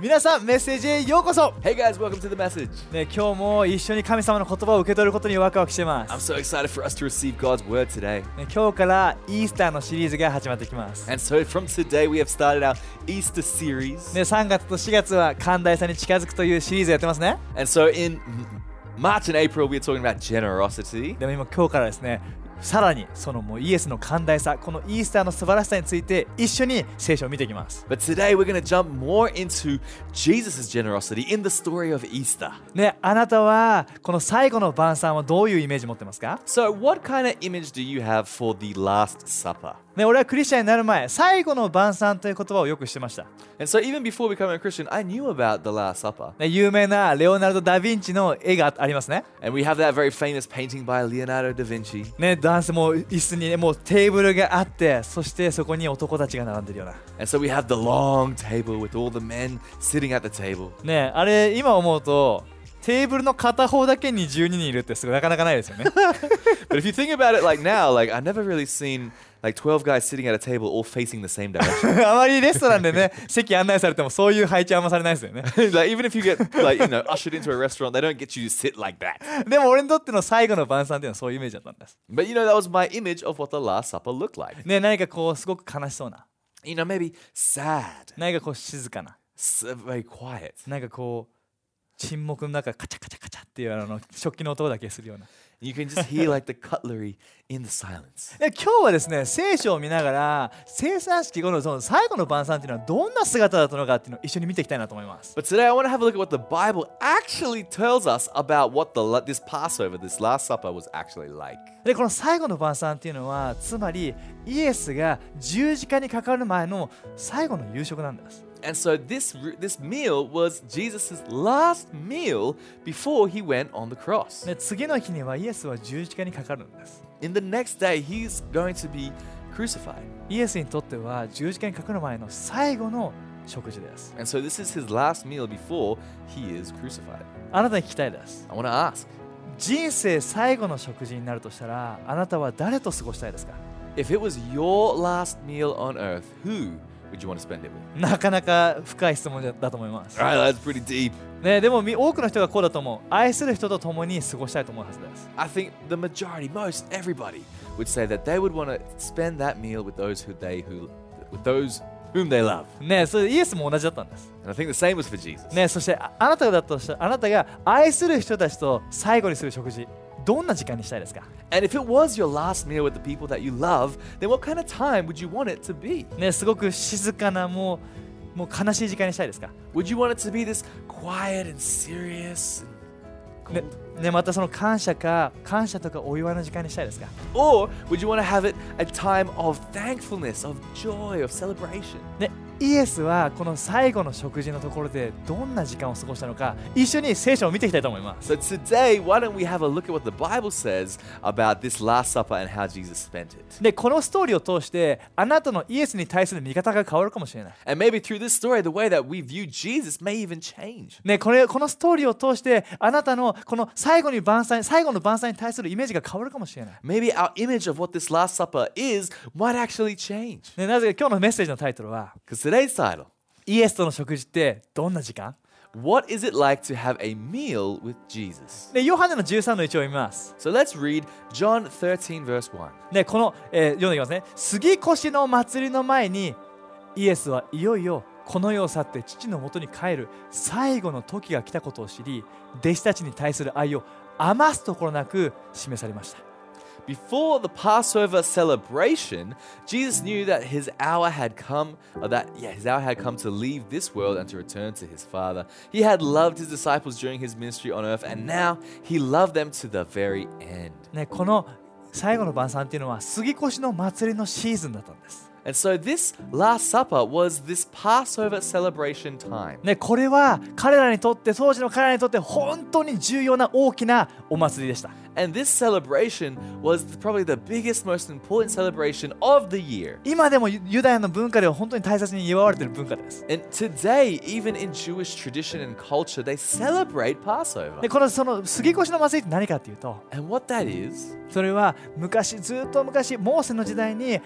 皆さんメッセージへようこそ、Hey guys, welcome to the message. ね、今日も一緒に神様の言葉を受け取ることにワクワクしてま I'm す、so excited for us to receive God's word today. ね、今日からイースターのシリーズが始まってきます、ね、And so from today, we have started our Easter series. 3月と4月は寛大さに近づくというシリーズやってますね And so in March and April, we are talking about generosity. でも今今日からですねさらにそのもうイエスの寛大さこのイースターの素晴らしさについて一緒に聖書を見ていきます But today, we're going to jump more into Jesus' generosity in the story of Easter. ねあなたはこの最後の晩餐はどういうイメージ持ってますか So, what kind of image do you have for the Last Supper? ね、俺はクリスチャンになる前、最後の晩餐という言葉をよくしてました。有名なレオナルド・ダ・ヴィンチの絵がありますね。ね、男性も椅子に、もうテーブルがあって、そしてそこに男たちが並んでるような。ね、あれ、今思うと、テーブルの片方だけに12人いるってすごいなかなかないですよね But if you think about it like now, like I've never really seen like 12 guys sitting at a table all facing the same direction. あまりレストランでね席案内されてもそういう配置あんまされないですよね like even if you get like you know ushered into a restaurant, they don't get you to sit like that. でも俺にとっての最後の晩餐っていうのはそういうイメージだったんです But you know that was my image of what the Last Supper looked like. ね何かこうすごく悲しそうな You know, maybe sad, 何かこう静かな s- very quiet. なんかこう 沈黙の中カチャカチャカチャっていうあの食器の音だけするような You can just hear like the cutlery in the silence. で今日はですね聖書を見ながら生産式後のその最後の晩餐っていうのはどんな姿だったのかっていうのを一緒に見ていきたいなと思います But today I want to have a look at what the Bible actually tells us about what the this Passover, this Last Supper, was actually like. でこの最後の晩餐っていうのはつまりイエスが十字架にかかる前の最後の夕食なんです And so this this meal was Jesus' last meal before he went on the cross. で次の日にはイエスは十字架にかかるんです In the next day, he's going to be crucified. イエスにとっては十字架にかかる前の最後の食事です And so this is his last meal before he is crucified. あなたに聞きたいです I want to ask 人生最後の食事になるとしたらあなたは誰と過ごしたいですか if it was your last meal on earth, who would you want to spend it with? なかなか深い質問だと思います Alright, that's pretty deep. ね、でもみ多くの人がこうだと思う愛する人と共に過ごしたいと思うはずです I think the majority, most everybody, would say that they would want to spend that meal with those who they who with those whom they love. ねそれイエスも同じだったんです And I think the same was for Jesus. ねそしてああなただとしたらあなたが愛する人たちと最後にする食事どんな時間にしたいですか And if it was your last meal with the people that you love, then what kind of time would you want it to be? ねすごく静かなもうもう悲しい時間にしたいですか Would you want it to be this quiet and serious? And ね cold? ねまたその感謝か感謝とかお祝いの時間にしたいですか Or would you want to have it a time of thankfulness, of joy, of celebration? ね イエスはこの最後の食事のところでどんな時間を過ごしたのか一緒に聖書を見ていきたいと思います。で、このストーリーを通してあなたのイエスに対する見方が変わるかもしれない。ね、これこのストーリーを通してあなたのこの最後に晩餐最後の晩餐に対するイメージが変わるかもしれない。ね、なぜ今日のメッセージのタイトルは。Today's title, イエスとの食事ってどんな時間？What is it like to have a meal with Jesus? でヨハネの13の1を読みます、So let's read John 13, verse 1. ね、この、えー読んでいきますね杉越の祭りの前にイエスはいよいよこの世を去って父のもとに帰る最後の時が来たことを知り弟子たちに対する愛を余すところなく示されました Before the Passover celebration, Jesus knew that his hour had come, or that yeah, his hour had come to leave this world and to return to his Father. He had loved his disciples during his ministry on earth, and now he loved them to the very end. ね、この最後の晩餐っていうのは杉越の祭りのシーズンだったんです。 And so this Last Supper was this Passover celebration time. ね、これは彼らにとって当時の彼らにとって本当に重要な大きなお祭りでした。 And this celebration was probably the biggest, most important celebration of the year. 今でもユユダヤの文化では本当に大切に祝われている文化です。 And today, even in Jewish tradition and culture, they celebrate Passover. でこのその杉越の祭りって何かっていうと And what that is, それは昔ずっと昔モーセの時代に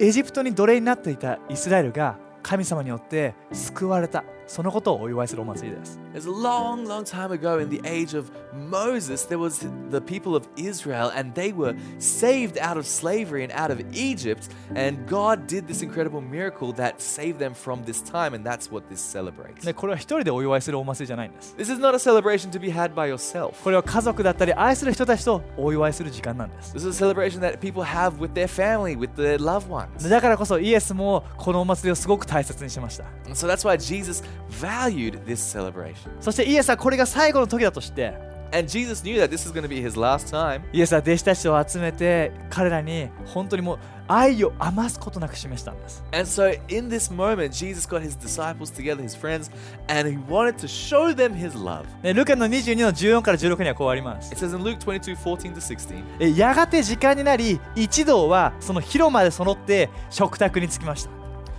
エジプトに奴隷になっていたイスラエルが神様によって救われた。そのことをお祝いするお祭りです There's a long, long time ago in the age of Moses, there was the people of Israel, and they were saved out of slavery and out of Egypt. And God did this incredible miracle that saved them from this time, and that's what this celebrates. でこれは一人でお祝いするお祭りじゃないんです This is not a celebration to be had by yourself. これは家族だったり愛する人たちとお祝いする時間なんです This is a celebration that people have with their family, with their loved ones. だからこそイエスもこのお祭りをすごく大切にしました And so that's why Jesus valued this celebration. そしてイエスはこれが最後の時だとして And Jesus knew that this is going to be his last time. イエスは弟子たちを集めて彼らに本当にもう愛を余すことなく示したんです And so in this moment, Jesus got his disciples together, his friends, and he wanted to show them his love. ねルカの22の14から16にはこうあります It says in Luke 22 14 to 16. えやがて時間になり一同はその広間で揃って食卓に着きました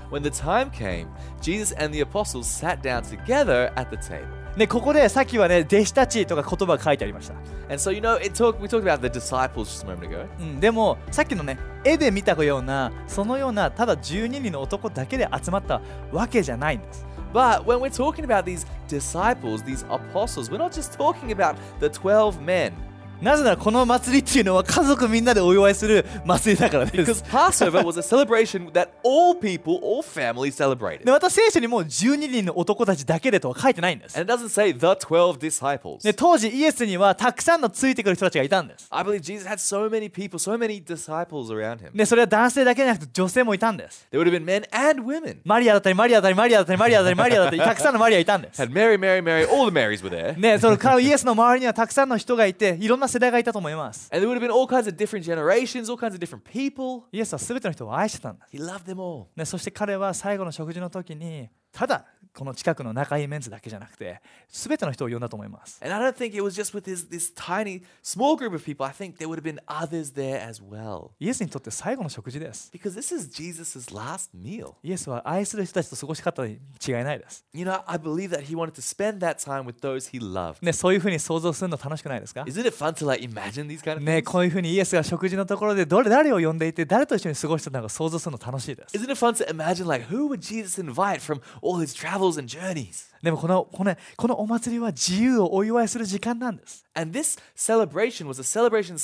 When the time came, Jesus and the apostles sat down together at the table. ねここでさっきはね弟子たちとか言葉が書いてありました、And so, you know, it talk, we talked about the disciples just a moment ago. うん、でもさっきのね絵で見たようなそのようなただ12人の男だけで集まったわけじゃないんです But when we're talking about these disciples, these apostles, we're not just talking about the 12 men. なぜならこの祭りっていうのは家族みんなでお祝いする祭りだからで Because す Passover was a celebration that all people, all families celebrated. でまた聖書にも12人の男たちだけでとは書いてないんです And it doesn't say the 12 disciples. で当時イエスにはたくさんのついてくる人たちがいたんです I believe Jesus had so many people, so many disciples around him. でそれは男性だけじゃなくて女性もいたんです There would have been men and women. マリアだったりマリアだったりマリアだったりマリアだったりマリアだったりたくさんのマリアいたんです Had Mary, Mary, Mary, all the Marys were there. ねその彼イエスの周りにはたくさんの人がいていろんな世代がいたと思います And there would have been all kinds of different generations, all kinds of different people. イエスは全ての人を愛してたんです、He loved them all. ね、そして彼は最後の食事の時にただこの近くの仲いいメンツだけじゃなくて全ての人を呼んだと思います And I don't think it was just with his, this tiny, small group of people. I think there would have been others there as well. イエスにとって最後の食事です Because this is Jesus' last meal. イエスは愛する人たちと過ごし方に違いないです、You know, I believe that he wanted to spend that time with those he loved. ね、そういうふうに想像するの楽しくないですか Isn't it fun to like imagine these kind of ね、things? こういうふうにイエスが食事のところでどれ誰を呼んでいて誰と一緒に過ごしてたのか想像するの楽しいです。Isn't it fun to imagine like who would Jesus invite from all his travels and journeys? でもこのこの,、このお祭りは自由をお祝いする時間なんです。And this celebration was a celebration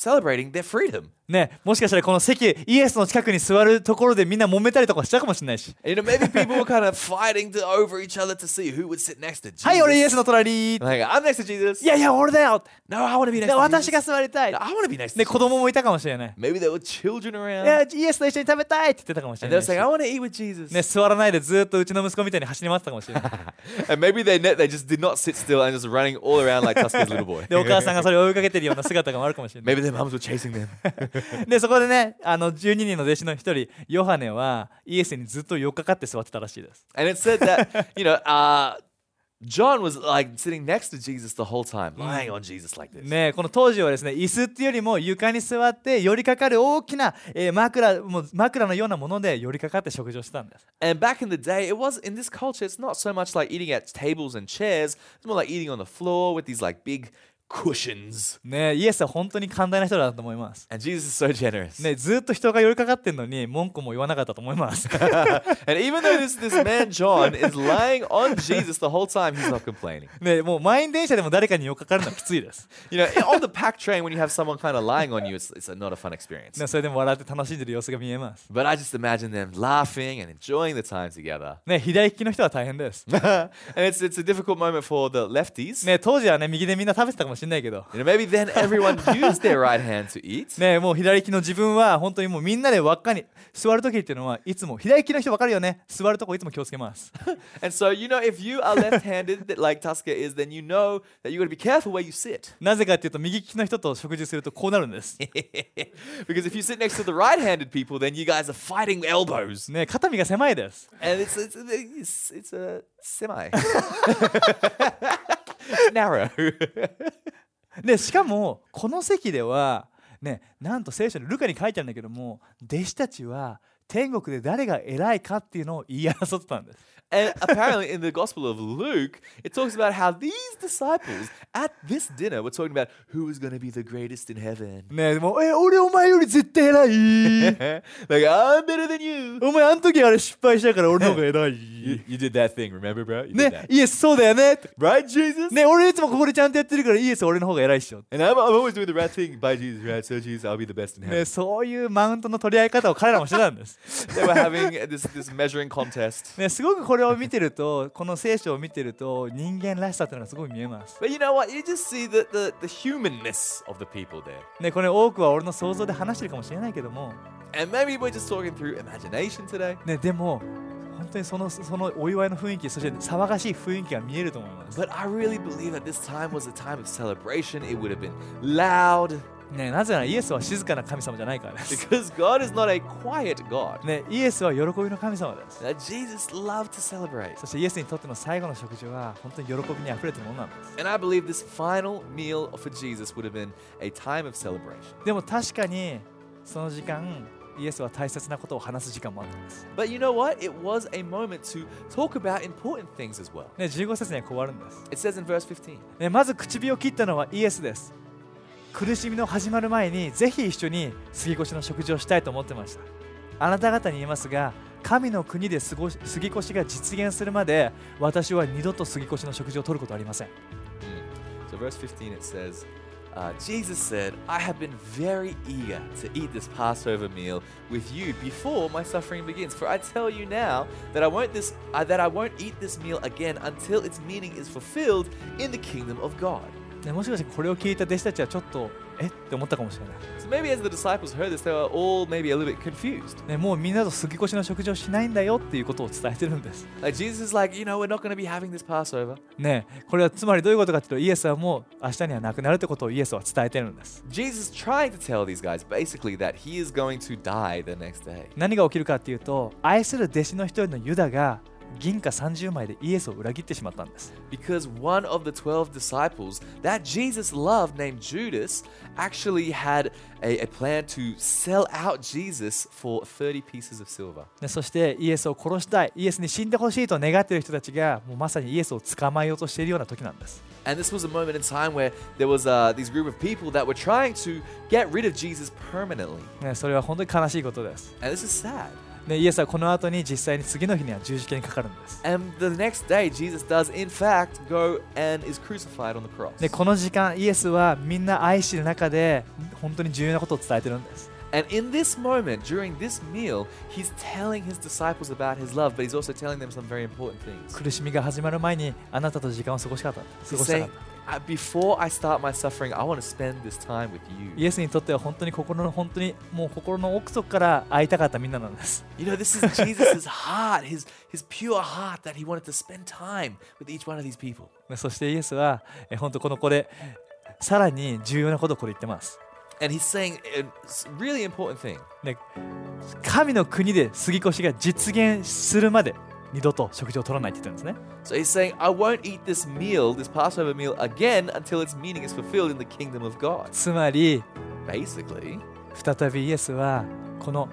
celebrating their freedom. ね、もしかしたらこの席イエスの近くに座るところでみんな揉めたりとかしたかもしれないし And, you know, maybe people were kind of fighting to, over each other to see who would sit next to Jesus. はい俺イエスの隣 Like, I'm next to Jesus. いやいや俺だよ No, I want to be next で to 私 Jesus. が座りたい I want to be next to ね Jesus. 子供もいたかもしれない Maybe there were children い around. やイエスと一緒に食べたいって言ってたかもしれ And ない were し saying, I want to eat with Jesus. ね座らないでずっとうちの息子みたいに走り回ってたかもしれない And maybe they, they just did not sit still and just running all around like Tuska's little boy. でお母さんがそれを追いかけてるような姿があるかもしれない Maybe mums were chasing them. でそこでねあの12人の弟子の一人ヨハネはイエスにずっと寄っかかって座ってたらしいです And it said that, you know, uh, John was like sitting next to Jesus the whole time, lying on Jesus like this. ねこの当時はですね椅子っていうよりも床に座って寄りかかる大きな、えー枕もう枕のようなもので寄りかかって食事をしてたんです And back in the day, it was in this culture, it's not so much like eating at tables and chairs, it's more like eating on the floor with these like big cushions. ねイエスは本当に寛大な人だと思います And Jesus is so generous. ねずっと人が寄りかかってんのに文句も言わなかったと思います and even though this, this man John is lying on Jesus the whole time, he's not complaining. ねもう満員電車でも誰かに寄っかかるのはきついです You know, on the packed train, when you have someone kind of lying on you, it's, it's not a fun experience. ねそれでも笑って楽しんでる様子が見えます But I just imagine them laughing and enjoying the time together. ね左利きの人は大変です and it's, it's a difficult moment for the lefties. ね当時はね右でみんな食べてたかもしれないけど You know, maybe then everyone used their right hand to eat. ねもう左利きの自分は本当にもうみんなで輪っかに座る時っていうのはいつも左利きの人分かるよね座るとこいつも気をつけます And so, you know, if you are left handed, like Tusker is, then you know that you got to be careful where you sit. なぜかっていうと右利きの人と食事するとこうなるんです because if you sit next to the right handed people, then you guys are fighting elbows. ね肩身が狭いです And it's, it's, it's, it's a semi. で しかもこの席ではねなんと聖書にルカに書いてあるんだけども弟子たちは天国で誰が偉いかっていうのを言い争ってたんです。And apparently, in the Gospel of Luke, it talks about how these disciples at this dinner were talking about who was going to be the greatest in heaven. ねえもうえ俺お前より絶対偉い like, I'm better than you. お前あの時あれ失敗したから俺の方が偉 You, い you did that thing, remember, bro? You did ね that. イエスそうだよね Right, Jesus? ね俺いつもここでちゃんとやってるからイエス俺の方が偉いっしょ And I'm, I'm always doing the right thing by Jesus, right? So, Jesus, I'll be the best in ね heaven. そういうマウントの取り合い方を彼らもしてたんです they were having this, this measuring contest. ねすごくこれ を見てるとこの聖書を見てると人間らしさっていうのがすごい見えます But you know what? You just see the, the, the humanness of the people there. ねこれ多くは俺の想像で話してるかもしれないけども And maybe we're just talking through imagination today. ねでも本当にそのそのお祝いの雰囲気そして騒がしい雰囲気が見えると思います But I really believe that this time was a time of celebration. It would have been loud ねなぜならイエスは静かな神様じゃないからです because God is not a quiet God. ねイエスは喜びの神様です Jesus loved to celebrate. そしてイエスにとっての最後の食事は本当に喜びにあふれているものなんです And I believe this final meal for Jesus would have been a time of celebration. でも確かにその時間イエスは大切なことを話す時間もあったんです、But you know what? It was a moment to talk about important things as well. ね、15節にはこうあるんです It says in verse 15. ね、まず唇を切ったのはイエスです苦しみの始まる前にぜひ一緒に杉越の食事をしたいと思ってましたあなた方に言いますが神の国で過ごし杉越が実現するまで私は二度と杉越の食事を取ることはありません So, verse 15 it says, uh, Jesus said, I have been very eager to eat this Passover meal with you before my suffering begins. For I tell you now that I won't this uh, that I won't eat this meal again until its meaning is fulfilled in the kingdom of God. ね、もしかしてこれを聞いた弟子たちはちょっとえって思ったかもしれない So maybe as the disciples heard this, they were all maybe a little bit confused. ね、もうみんなと杉越の食事をしないんだよっていうことを伝えてるんです。Like Jesus is like, you know, we're not going to be having this Passover. ね、これはつまりどういうことかっていうとイエスはもう明日にはなくなるってことをイエスは伝えてるんです。Jesus trying to tell these guys basically that he is going to die the next day. 何が起きるかっていうと愛する弟子の一人のユダが銀貨30枚でイエスを裏切ってしまったんです。 Because one of the 12 disciples that Jesus loved, named Judas, actually had a, a plan to sell out Jesus for 30 pieces of silver. ね、そしてイエスを殺したいイエスに死んでほしいと願っている人たちがもうまさにイエスを捕まえようとしているような時なんです。 And this was a moment in time where there was uh, these group of people that were trying to get rid of Jesus permanently. ね、それは本当に悲しいことです。 And this is sad. ね、イエスはこの後に実際に次の日には十字架にかかるんです。And the next day, Jesus does, in fact, go and is crucified on the cross. でこの時間イエスはみんな愛している中で本当に重要なことを伝えてるんです And in this moment, during this meal, he's telling his disciples about his love, but he's also telling them some very important things. 苦しみが始まる前にあなたと時間を過ごしかった過ごしたかった "Uh, Before I start my suffering, I want to spend this time with イ you. エスにとっては本当に心の本当にもう心の奥底から会いたかったみんななんです You know, this is Jesus' heart, his, his pure heart that he wanted to spend time with each one of these people. ねそしてイエスはえ本当この子でさらに重要なことをこれ言ってます And he's saying a really important thing. ね神の国で杉越が実現するまで二度と食事を取らないって言ってるんですね So he's saying, I won't eat this meal, this Passover meal, again until its meaning is fulfilled in the kingdom of God. つまり Basically, 再びイエスはこの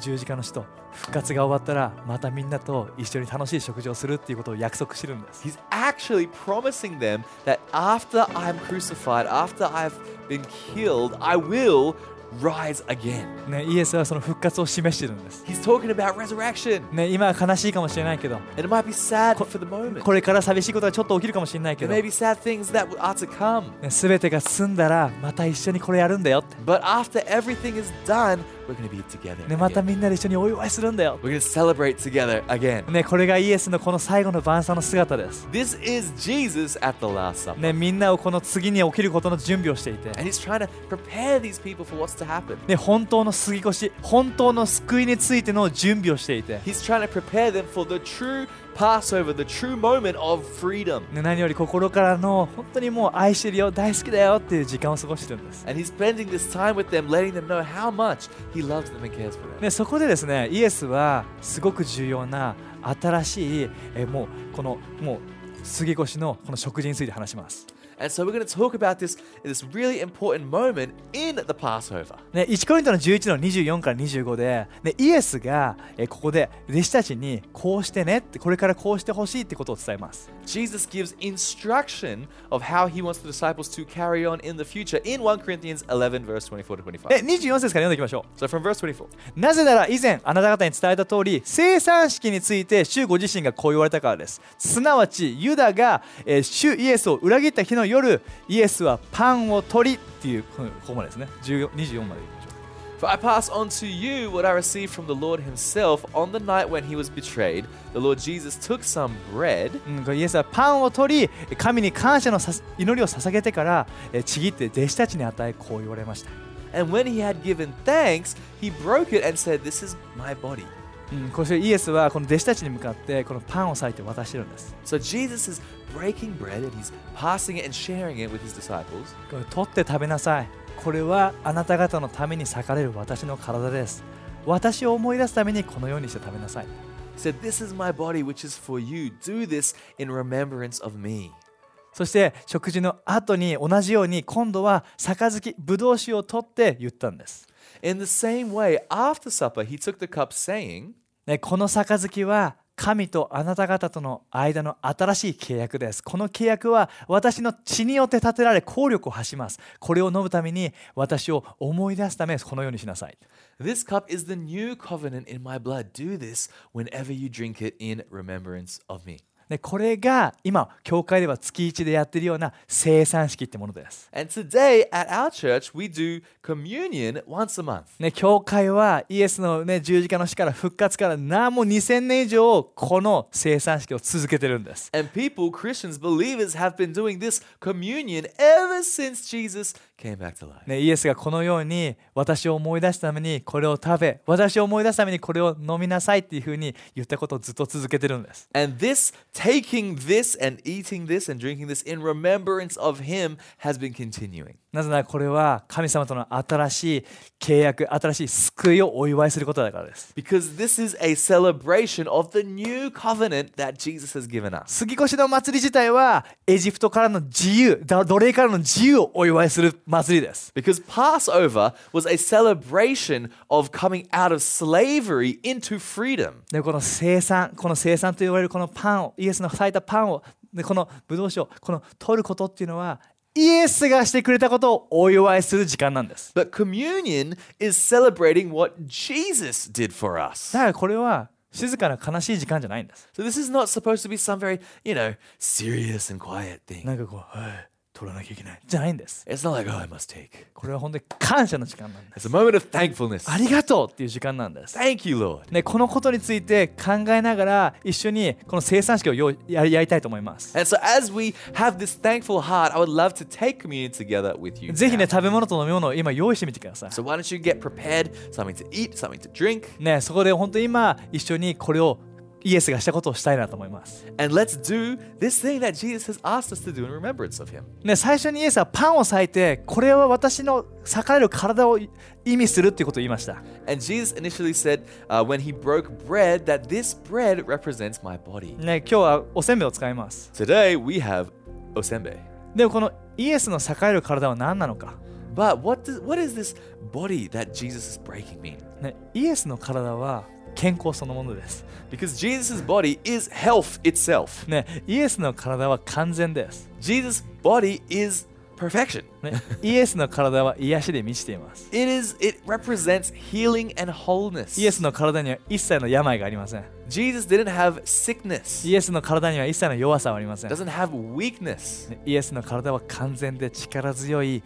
十字架の死と復活が終わったらまたみんなと一緒に楽しい食事をするっていうことを約束してるんです he's actually promising them that after I'm crucified, after I've been killed, I will rise again. ね、イエスはその復活を示してるんです、He's talking about resurrection. ね、今は悲しいかもしれないけど it might be sad for the moment. これから寂しいことがちょっと起きるかもしれないけ There ど、may ね、be sad things that are to come. 全てが済んだらまた一緒にこれやるんだよって、But after everything is done, we're going to be together. ね、また.みんなで一緒にお祝いするんだよ、We're going to celebrate together again. ね、これがイエスのこの最後の晩餐の姿です、This is Jesus at the Last Supper. ね、みんなをこの次に起きることの準備をしていて、And he's trying to prepare these people for what's to happen. ね、本当の杉越本当の救いについての準備をしていて、He's trying to prepare them for the true Passover, the true moment of freedom. ね、何より心からの本当にもう愛してるよ大好きだよっていう時間を過ごしてるんです、And he's spending this time with them, letting them know how much he loves them and cares for them. ね、そこでですねイエスはすごく重要な新しいえもうこのもう杉越のこの食事について話します、And so we're going to talk about this this really important moment in the Passover. ね、1コリントの11の24から25で、ね、イエスがえここで弟子たちにこうしてねってこれからこうしてほしいってことを伝えます。Jesus gives instruction of how he wants the disciples to carry on in the future in 1 Corinthians 11, verse 24 to 25. で24節から読んでいきましょ So from verse 24. う。なぜなら以前あなた方に伝えた通り生産式について主ご自身がこう言われたからです。すなわちユダが、えー主イエスを裏切った日の夜イエスはパンを取りっていうここまでですね14 24までいきましょう。For I pass on to you what I received from the Lord himself on the night when he was betrayed. The Lord Jesus took some bread. イエスはパンを取り神に感謝の祈りを捧げてからえーちぎって弟子たちに与えこう言われました、And when he had given thanks, he broke it and said, This is my body. うん、こうしてイエスはこの弟子たちに向かってこのパンを裂いて渡してるんです So Jesus is breaking bread and he's passing it and sharing it with his disciples. これ取って食べなさいこれはあなた方のために裂かれる私の体です私を思い出すためにこのようにして食べなさい said, This is my body, which is for you. Do this in remembrance of me. そして食事の後に同じように今度は杯ぶどう酒を取って言ったんです In the same way, after supper, he took the cup, saying, ね、この杯は神とあなた方との間の新しい契約です。この契約は私の血によって立てられ効力を発します。これを飲むために私を思い出すためこのようにしなさい。This cup is the new covenant in my blood. Do this whenever you drink it in remembrance of me. ね、これが今、教会では月1でやっているような生産式ってものです。And today at our church, we do communion once a month. ね、教会はイエスの、ね、十字架の死から復活から何も2000年以上この生産式を続けてるんです。And people, Christians, believers, have been doing this communion ever since Jesus came back to life. ね、イエスがこのように私を思い出すためにこれを食べ私を思い出すためにこれを飲みなさいっていうふうに言ったことをずっと続けてるんです。And this, taking this and eating this and drinking this in remembrance of Him, has been continuing. なぜならこれは神様との新しい契約新しい救いをお祝いすることだからです。Because this is a celebration of the new covenant that Jesus has given us. 杉越の祭り自体はエジプトからの自由だ奴隷からの自由をお祝いする祭りです。Because Passover was a celebration of coming out of slavery into freedom. でこの生産この生産と言われるこのパンをイエスの裂いたパンをでこのブドウ酒をこの取ることっていうのはイエスがしてくれたことをお祝いする時間なんです。 But communion is celebrating what Jesus did for us. だからこれは静かな悲しい時間じゃないんです。 So this is not supposed to be some very, you know, serious and quiet thing. なんかこう、はい、 取らなきゃいけない。じゃないんです。これは本当に感謝の時間なんです。ありがとうっていう時間なんです。ね、このことについて考えながら一緒にこの生産式をよや,りたいと思います。ぜひね、食べ物と飲み物を今用意してみてください。ね、そこで本当に今一緒にこれをイエスがしたことをしたいなと思います。and let's do this thing that Jesus has asked us to do in remembrance of him. ね、最初にイエスはパンを裂いてこれは私の裂かれる体を意味するっていうことを言いました。And Jesus initially said uh, when he broke bread that this bread represents my body. ね、今日はおせんべいを使います。Today we have osembe. でもこのイエスの裂かれる体は何なのか、But what does what is this body that Jesus is breaking mean? ね、イエスの体は健康そのものです。Because Jesus' body is health itself. ね、イエスの体は完全です。Jesus' body is perfection. ね、イエスの体は癒しで満ちています。It is it represents healing and wholeness. イエスの体には一切の病がありません。Jesus didn't have sickness. イエスの体には一切の弱さはありません。Doesn't have weakness. ねイエスの体は完全で力強い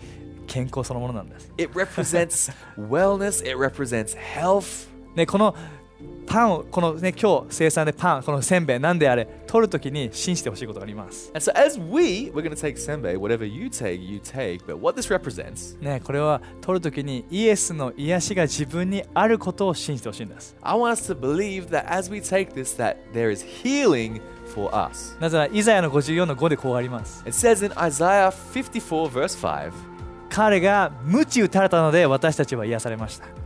健康そのものなんです。It represents wellness. It represents health. ね、このパンを、このね、今日生産でパン、このせんべい、なんであれ、取るときに信じてほしいことがあります。And so as we, we're going to take senbei, whatever you take, you take. But what this represents, ね、これは取るときにイエスの癒しが自分にあることを信じてほしいんです。I want us to believe that as we take this, that there is healing for us. なぜなら、イザヤの54の5でこうあります。It says in Isaiah 54 verse 5, 彼が鞭打たれたので私たちは癒されました。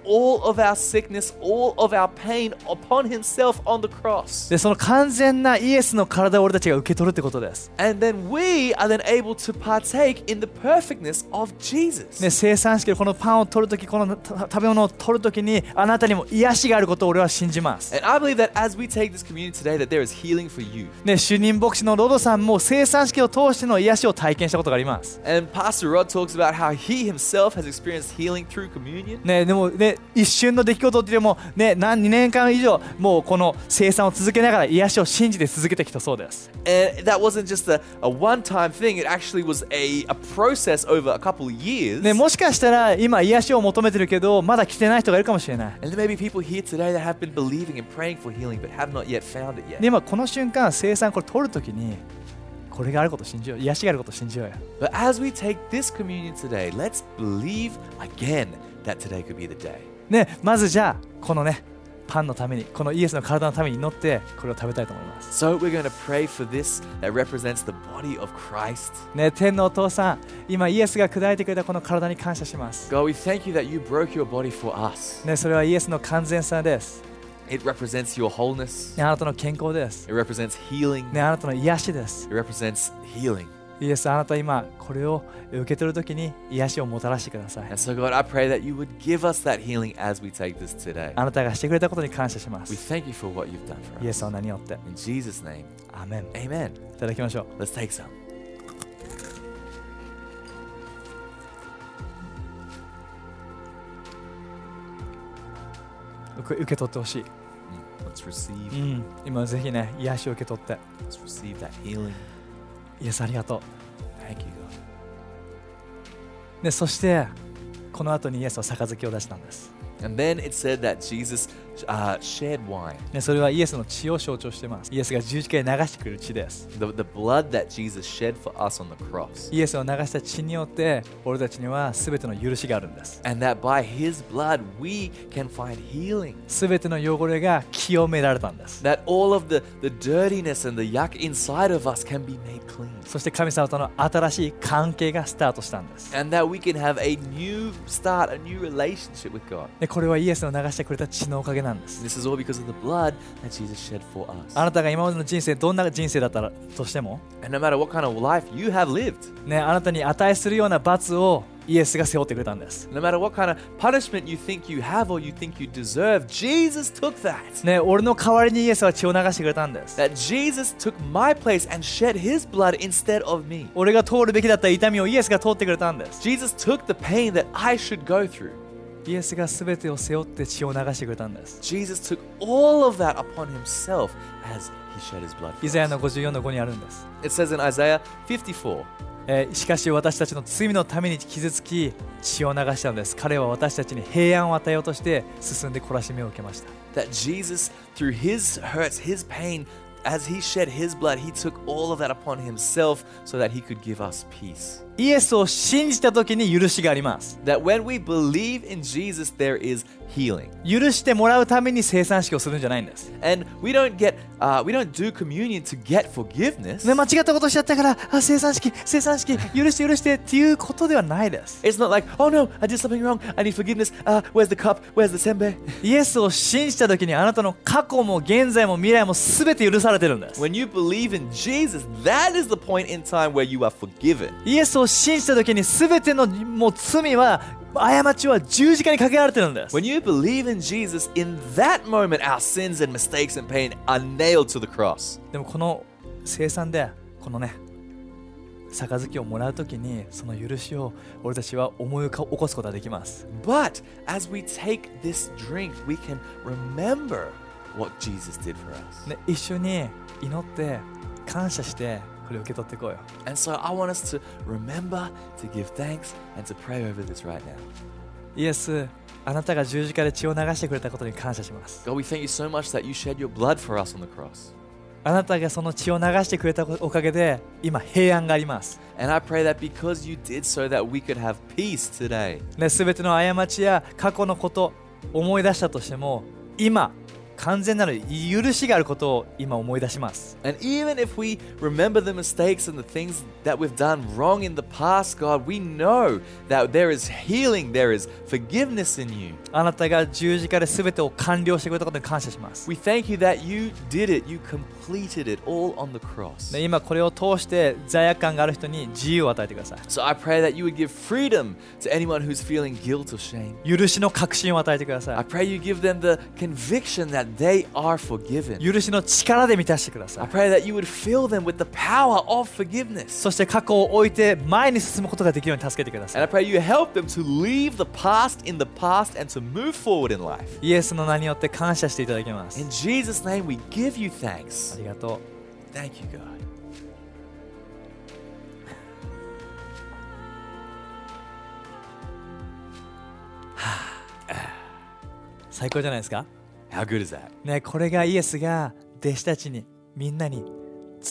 all of our sickness, all of our pain upon himself on the cross. でその完全なイエスの体を俺たちが受け取るってことです、And then we are then able to partake in the perfectness of Jesus. ね、生産式でこのパンを取るときこのた食べ物を取るときにあなたにも癒しがあることを俺は信じます、And I believe that as we take this communion today, that there is healing for you. ね、主任牧師のロドさんも生産式を通しての癒しを体験したことがあります And Pastor Rod talks about how he himself has experienced healing through communion. ね、でも、ね、一瞬の出来事っていうよりも、ね、何2年間以上もうこの生産を続けながら癒しを信じて続けてきたそうです、And that wasn't just a, a one time thing, it actually was a, a process over a couple years. ね、もしかしたら今癒しを求めてるけどまだ来てない人がいるかもしれない And there may be people here today that have been believing and praying for healing but have not yet found it yet. で今この瞬間生産これ取るときにこれがあることを信じよう癒しがあることを信じようよ But as we take this communion today, let's believe again that today could be the day. ねまずじゃあこのねパンのためにこのイエスの体のために祈ってこれを食べたいと思います So we're going to pray for this that represents the body of Christ. ね天のお父さん今イエスが砕いてくれたこの体に感謝します God, we thank you that you broke your body for us. ねそれはイエスの完全さです It represents your wholeness, ねあなたの健康です it represents healing, ねあなたの癒しです it represents healing. イエス、あなた今これを受け取るときに癒しをもたらしてください。あなたがしてくれたことに感謝します。イエスは何をって。アメン。アメン。いただきましょう。Let's 受け取ってほしい。Mm, 今ぜひね、癒しを受け取って。Let's receive. イエスありがとう Thank you, でそしてこの後にイエスは杯を出したんです And then it said that Jesus uh, shared wine. ね、それはイエスの血を象徴しています。イエスが十字架で流してくれる血です。The, the blood that Jesus shed for us on the cross. イエスを流した血によって、俺たちには全ての許しがあるんです。And that by his blood we can find healing. 全ての汚れが清められたんです。That all of the, the dirtiness and the yuck inside of us can be made clean. そして神様との新しい関係がスタートしたんです。And that we can have a new start, a new relationship with God. でこれはイエスの流してくれた血のおかげなThis。is all because of the blood that Jesus shed for us. あなたが今までの人生、どんな人生だったらとしても、 And no matter what kind of life you have lived, ね、あなたに値するような罰をイエスが背負ってくれたんです。 no matter what kind of punishment you think you have or you think you deserve, Jesus took that. ね、俺の代わりにイエスは血を流してくれたんです。 That Jesus took my place and shed his blood instead of me. 俺が通るべきだった痛みをイエスが通ってくれたんです。 Jesus took the pain that I should go through. イエスが全てを背負って血を流してくれたんです。Jesus took all of that upon himself as he shed his blood. イザヤ.の54の5にあるんです。It says in Isaiah 54, えーしかし私たちの罪のために傷つき血を流したのです。彼は私たちに平安を与えようとして進んで懲らしめを受けました。that Jesus, through his hurts, his pain, as he shed his blood, he took all of that upon himself so that he could give us peace. イエスを信じた時に許しがあります。 That when we believe in Jesus, there is healing. 許してもらうために生産式をするんじゃないんです。And we don't get, uh, we don't do communion to get forgiveness. ね、間違ったことしちゃったから、あ生産式、生産式、許して許してっていうことではないです。It's not like, oh no, I did something wrong. I need forgiveness. Uh, where's the cup? Where's the senbei? イエスを信じた時にあなたの過去も現在も未来も全て許されてるんです。When you believe in Jesus, that is the point in time where you are forgiven. イエスを信じた時に全てのもう罪は過ちは十字架にかけられてるんです When you believe in Jesus, in that moment, our sins and mistakes and pain are nailed to the cross. でもこの生産でこのね杯をもらう時にその許しを俺たちは思い起こすことができます But as we take this drink, we can remember what Jesus did for us. ね一緒に祈って感謝してこれを受け取っていこうよ And so I want us to remember to give thanks and to pray over this right now. イエスあなたが十字架で血を流してくれたことに感謝します God, we thank you so much that you shed your blood for us on the cross. あなたがその血を流してくれたおかげで今平安があります And I pray that because you did so, that we could have peace today. ね、全ての過ちや過去のこと思い出したとしても今完全なる許しがあることを今思い出します And even if we remember the mistakes and the things that we've done wrong in the past, God, we know that there is healing, there is forgiveness in you. あなたが十字架で全てを完了してくれたことに感謝します We thank you that you did it, you completed it all on the cross. ね今これを通して罪悪感がある人に自由を与えてくださ So I pray that you would give freedom to anyone who's feeling guilt or shame. い許しの確信を与えてくだ I さ pray you give them the conviction that they are forgiven. い許しの力で満たしてくださ I い pray that you would fill them with the power of forgiveness. そして過去を置いて前に進むことができるように助けてくださ And い I pray you help them to leave the past in the past and to move forward in life. イエスの名によって感謝していただきます In Jesus' name, we give you あ thanks. りがとう Thank you, God. 最高じゃないですか How good is that? ねこれがイエスが弟子たちにみんなに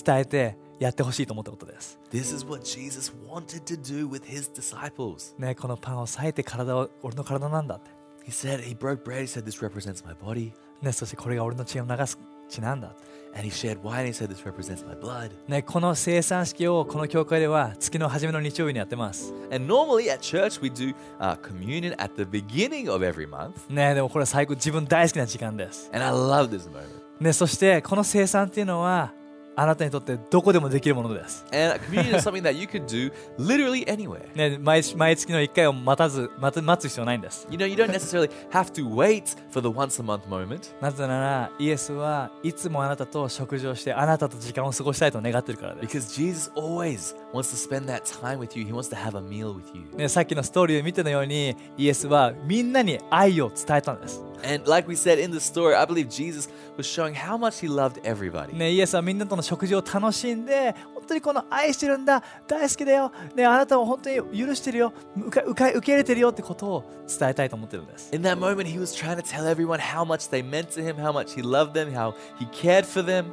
伝えてやってほしいと思ったことです This is what Jesus wanted to do with his disciples. ねこのパンを裂いて体を俺の体なんだって He said, He broke bread, He said, This represents my body. ねそしてこれが俺の血を流す血なんだ And He shared wine, He said, This represents my blood. ねこの生産式をこの教会では月の初めの日曜日にやってます And normally at church, we do uh, communion at the beginning of every month. ねでもこれ最高自分大好きな時間です And I love this moment. ねそしてこの生産っていうのはあなたにとってどこでもできるものです。毎月の1回を待,つ必要ないんです。なぜなら、イエスはいつもあなたと食事をして、あなたと時間を過ごしたいと願っているからです。さっきのストーリーを見てのように、イエスはみんなに愛を伝えたんです。And like we said in the story, I believe Jesus was showing how much he loved everybody. ね、イエスはみんなとの食事を楽しんで、本当にこの愛してるんだ、大好きだよ、ね、あなたを本当に許してるよ、受け受け受け入れてるよってことを伝えたいと思ってるんです。 In that moment, he was trying to tell everyone how much they meant to him, how much he loved them, how he cared for them.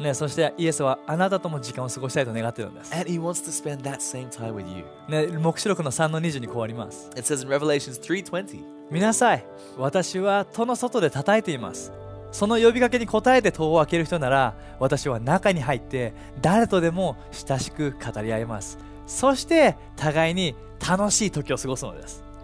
ね、そしてイエスはあなたとも時間を過ごしたいと願ってるんです。And he wants to spend that same time with you. ね、黙示録の3の20にこうあります。It says in Revelations 3:20, 見なさい、私は戸の外で叩いています。その呼びかけに応えて戸を開ける人なら、私は中に入って誰とでも親しく語り合います。そして互いに楽しい時を過ごすのです。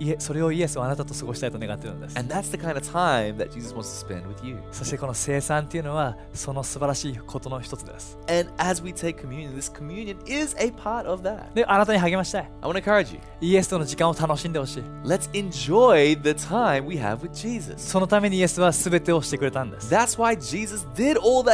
いえ、それをイエスはあなたと過ごしたいと願っているのです。そしてこの生産というのはその素晴らしいことの一つです。And as we take communion, this communion is a part of that. で、あなたに励ましたい。I want to encourage you. イエスとの時間を楽しんでほしい。Let's enjoy the time we have そのためにイエスはすべてをしてくれたんです。That's why Jesus did all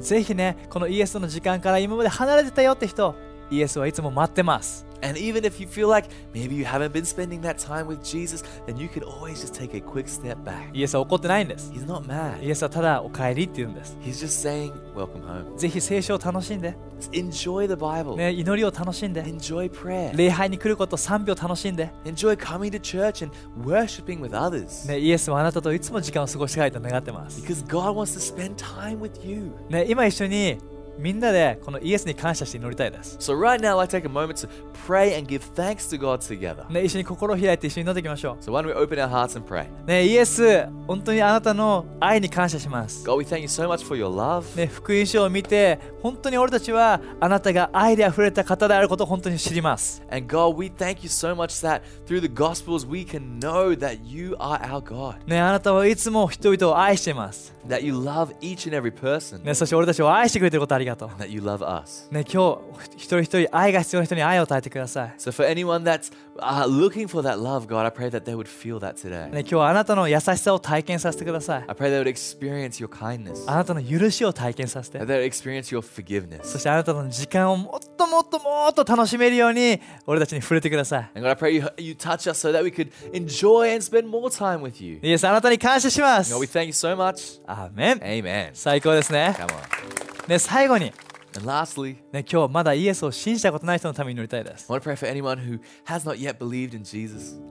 ぜひね、このイエスとの時間から今まで離れてたよって人。イエスはいつも待ってます。And even if you feel like maybe you haven't been spending that time with Jesus, then you can always just take a quick step back. イエスは怒ってないんです。He's not mad. イエスはただお帰りって言うんです。He's just saying, Welcome home. ぜひ聖書を楽しんで、enjoy the Bible. ね、祈りを楽しんで、Enjoy prayer. 礼拝に来ること賛美を楽しんで、Enjoy coming to church and worshiping with others. ね、イエスはあなたといつも時間を過ごしたいと願ってます。Because God wants to spend time with you. ね、今一緒にみんなでこのイエスに感謝して祈りたいです。So, right now, to take a moment to pray and give thanks to God together. ね、一緒に心を開いて一緒に祈っていきましょ So, why don't we open our hearts and pray? う。ね、イエス、本当にあなたの愛に感謝します。God, we thank you so much for your love. ね、福音書を見て、本当に俺たちはあなたが愛で溢れた方であることを本当に知ります。And God, we thank you so much that through the Gospels we can know that you are our God, ね、あなたはいつも人々を愛しています。that you love each and every person, ね、そして俺たちを愛してくれてることありがとう。 and that you love us. ね、今日、一人一人愛が必要な人に愛を与えてください。 So, for anyone that's uh, looking for that love, God, I pray that they would feel that today. ね、今日はあなたの優しさを体験させてください。 I pray they would experience your kindness, あなたの許しを体験させて that。they would experience your そ forgiveness. してあなたの時間をもっともっともっと楽しめるように俺たちに触れてください。 And God, I pray you, you touch us so that we could enjoy and spend more time with you. イエスあなたに感謝します。 God, we thank you so much. アーメン Amen. 最高ですね。 Come on. ね、最後に。Lastly, ね、今日まだイエスを信じたことない人のために乗りたいです。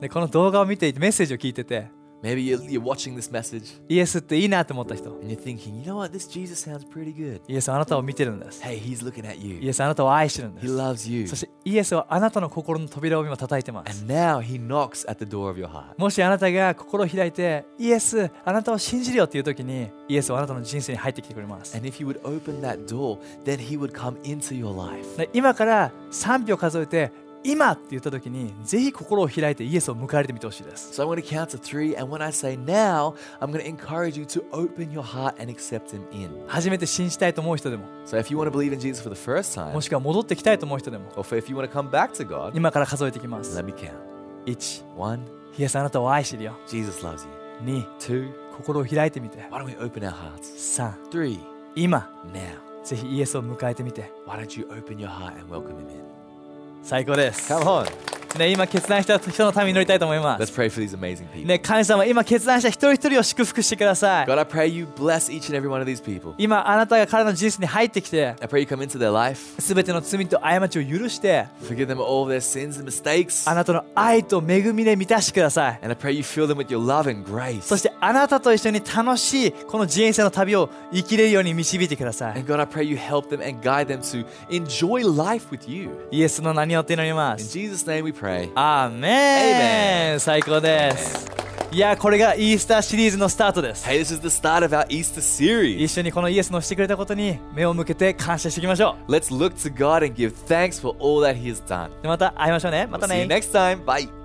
この動画を見ていて、メッセージを聞いてて。Maybe you're, you're watching this message イエスっていいなって思った人 and you're thinking, you know what, this Jesus sounds pretty good. イエスはあなたを見てるんです Hey, he's looking at イ you. エスはあなたを愛してるんで He す loves you. そしてイエスはあなたの心の扉を今叩いてます And now he knocks at the door of your heart. もしあなたが心を開いてイエスあなたを信じるよっていう時にイエスはあなたの人生に入ってきてくれます And if you would open that door, then he would come into your life. で今から3秒数えて今って言った時にぜひ心を開いてイエスを迎えてみてほしいです。So、three, now, 初めて信じたいと思う人でも。もしくは戻ってきたいと思う人でも。今から数えてきます。1、1、イエスあなたを愛してるよ。Jesus loves you. 2、2、心を開いてみて。Why don't we、今、今、ぜひイエスを迎えてみて。最高です。カモン。ね今決断した人のために祈りたいと思いま Let's す pray for these amazing people. ね神様今決断した一人一人を祝福してください God, I pray you bless each and every one of these people. 今あなたが彼の人生に入ってきて I pray you come into their life, すべての罪と過ちを許して forgive them all their sins and mistakes, あなたの愛と恵みで満たしてください and I pray you fill them with your love and grace. そしてあなたと一緒に楽しいこの人生の旅を生きれるように導いてください And God, I pray you help them and guide them to enjoy life with you. イエスの名によって祈りま In す Jesus' name we pray. アーメン最高ですいやこれがイースターシリーズのスタートです Hey, this is the start of our Easter series. 一緒にこのイエスのしてくれたことに目を向けて感謝していきましょ Let's look to God and give thanks for all that He has done. また会いましょうねまた See you ね next time. Bye.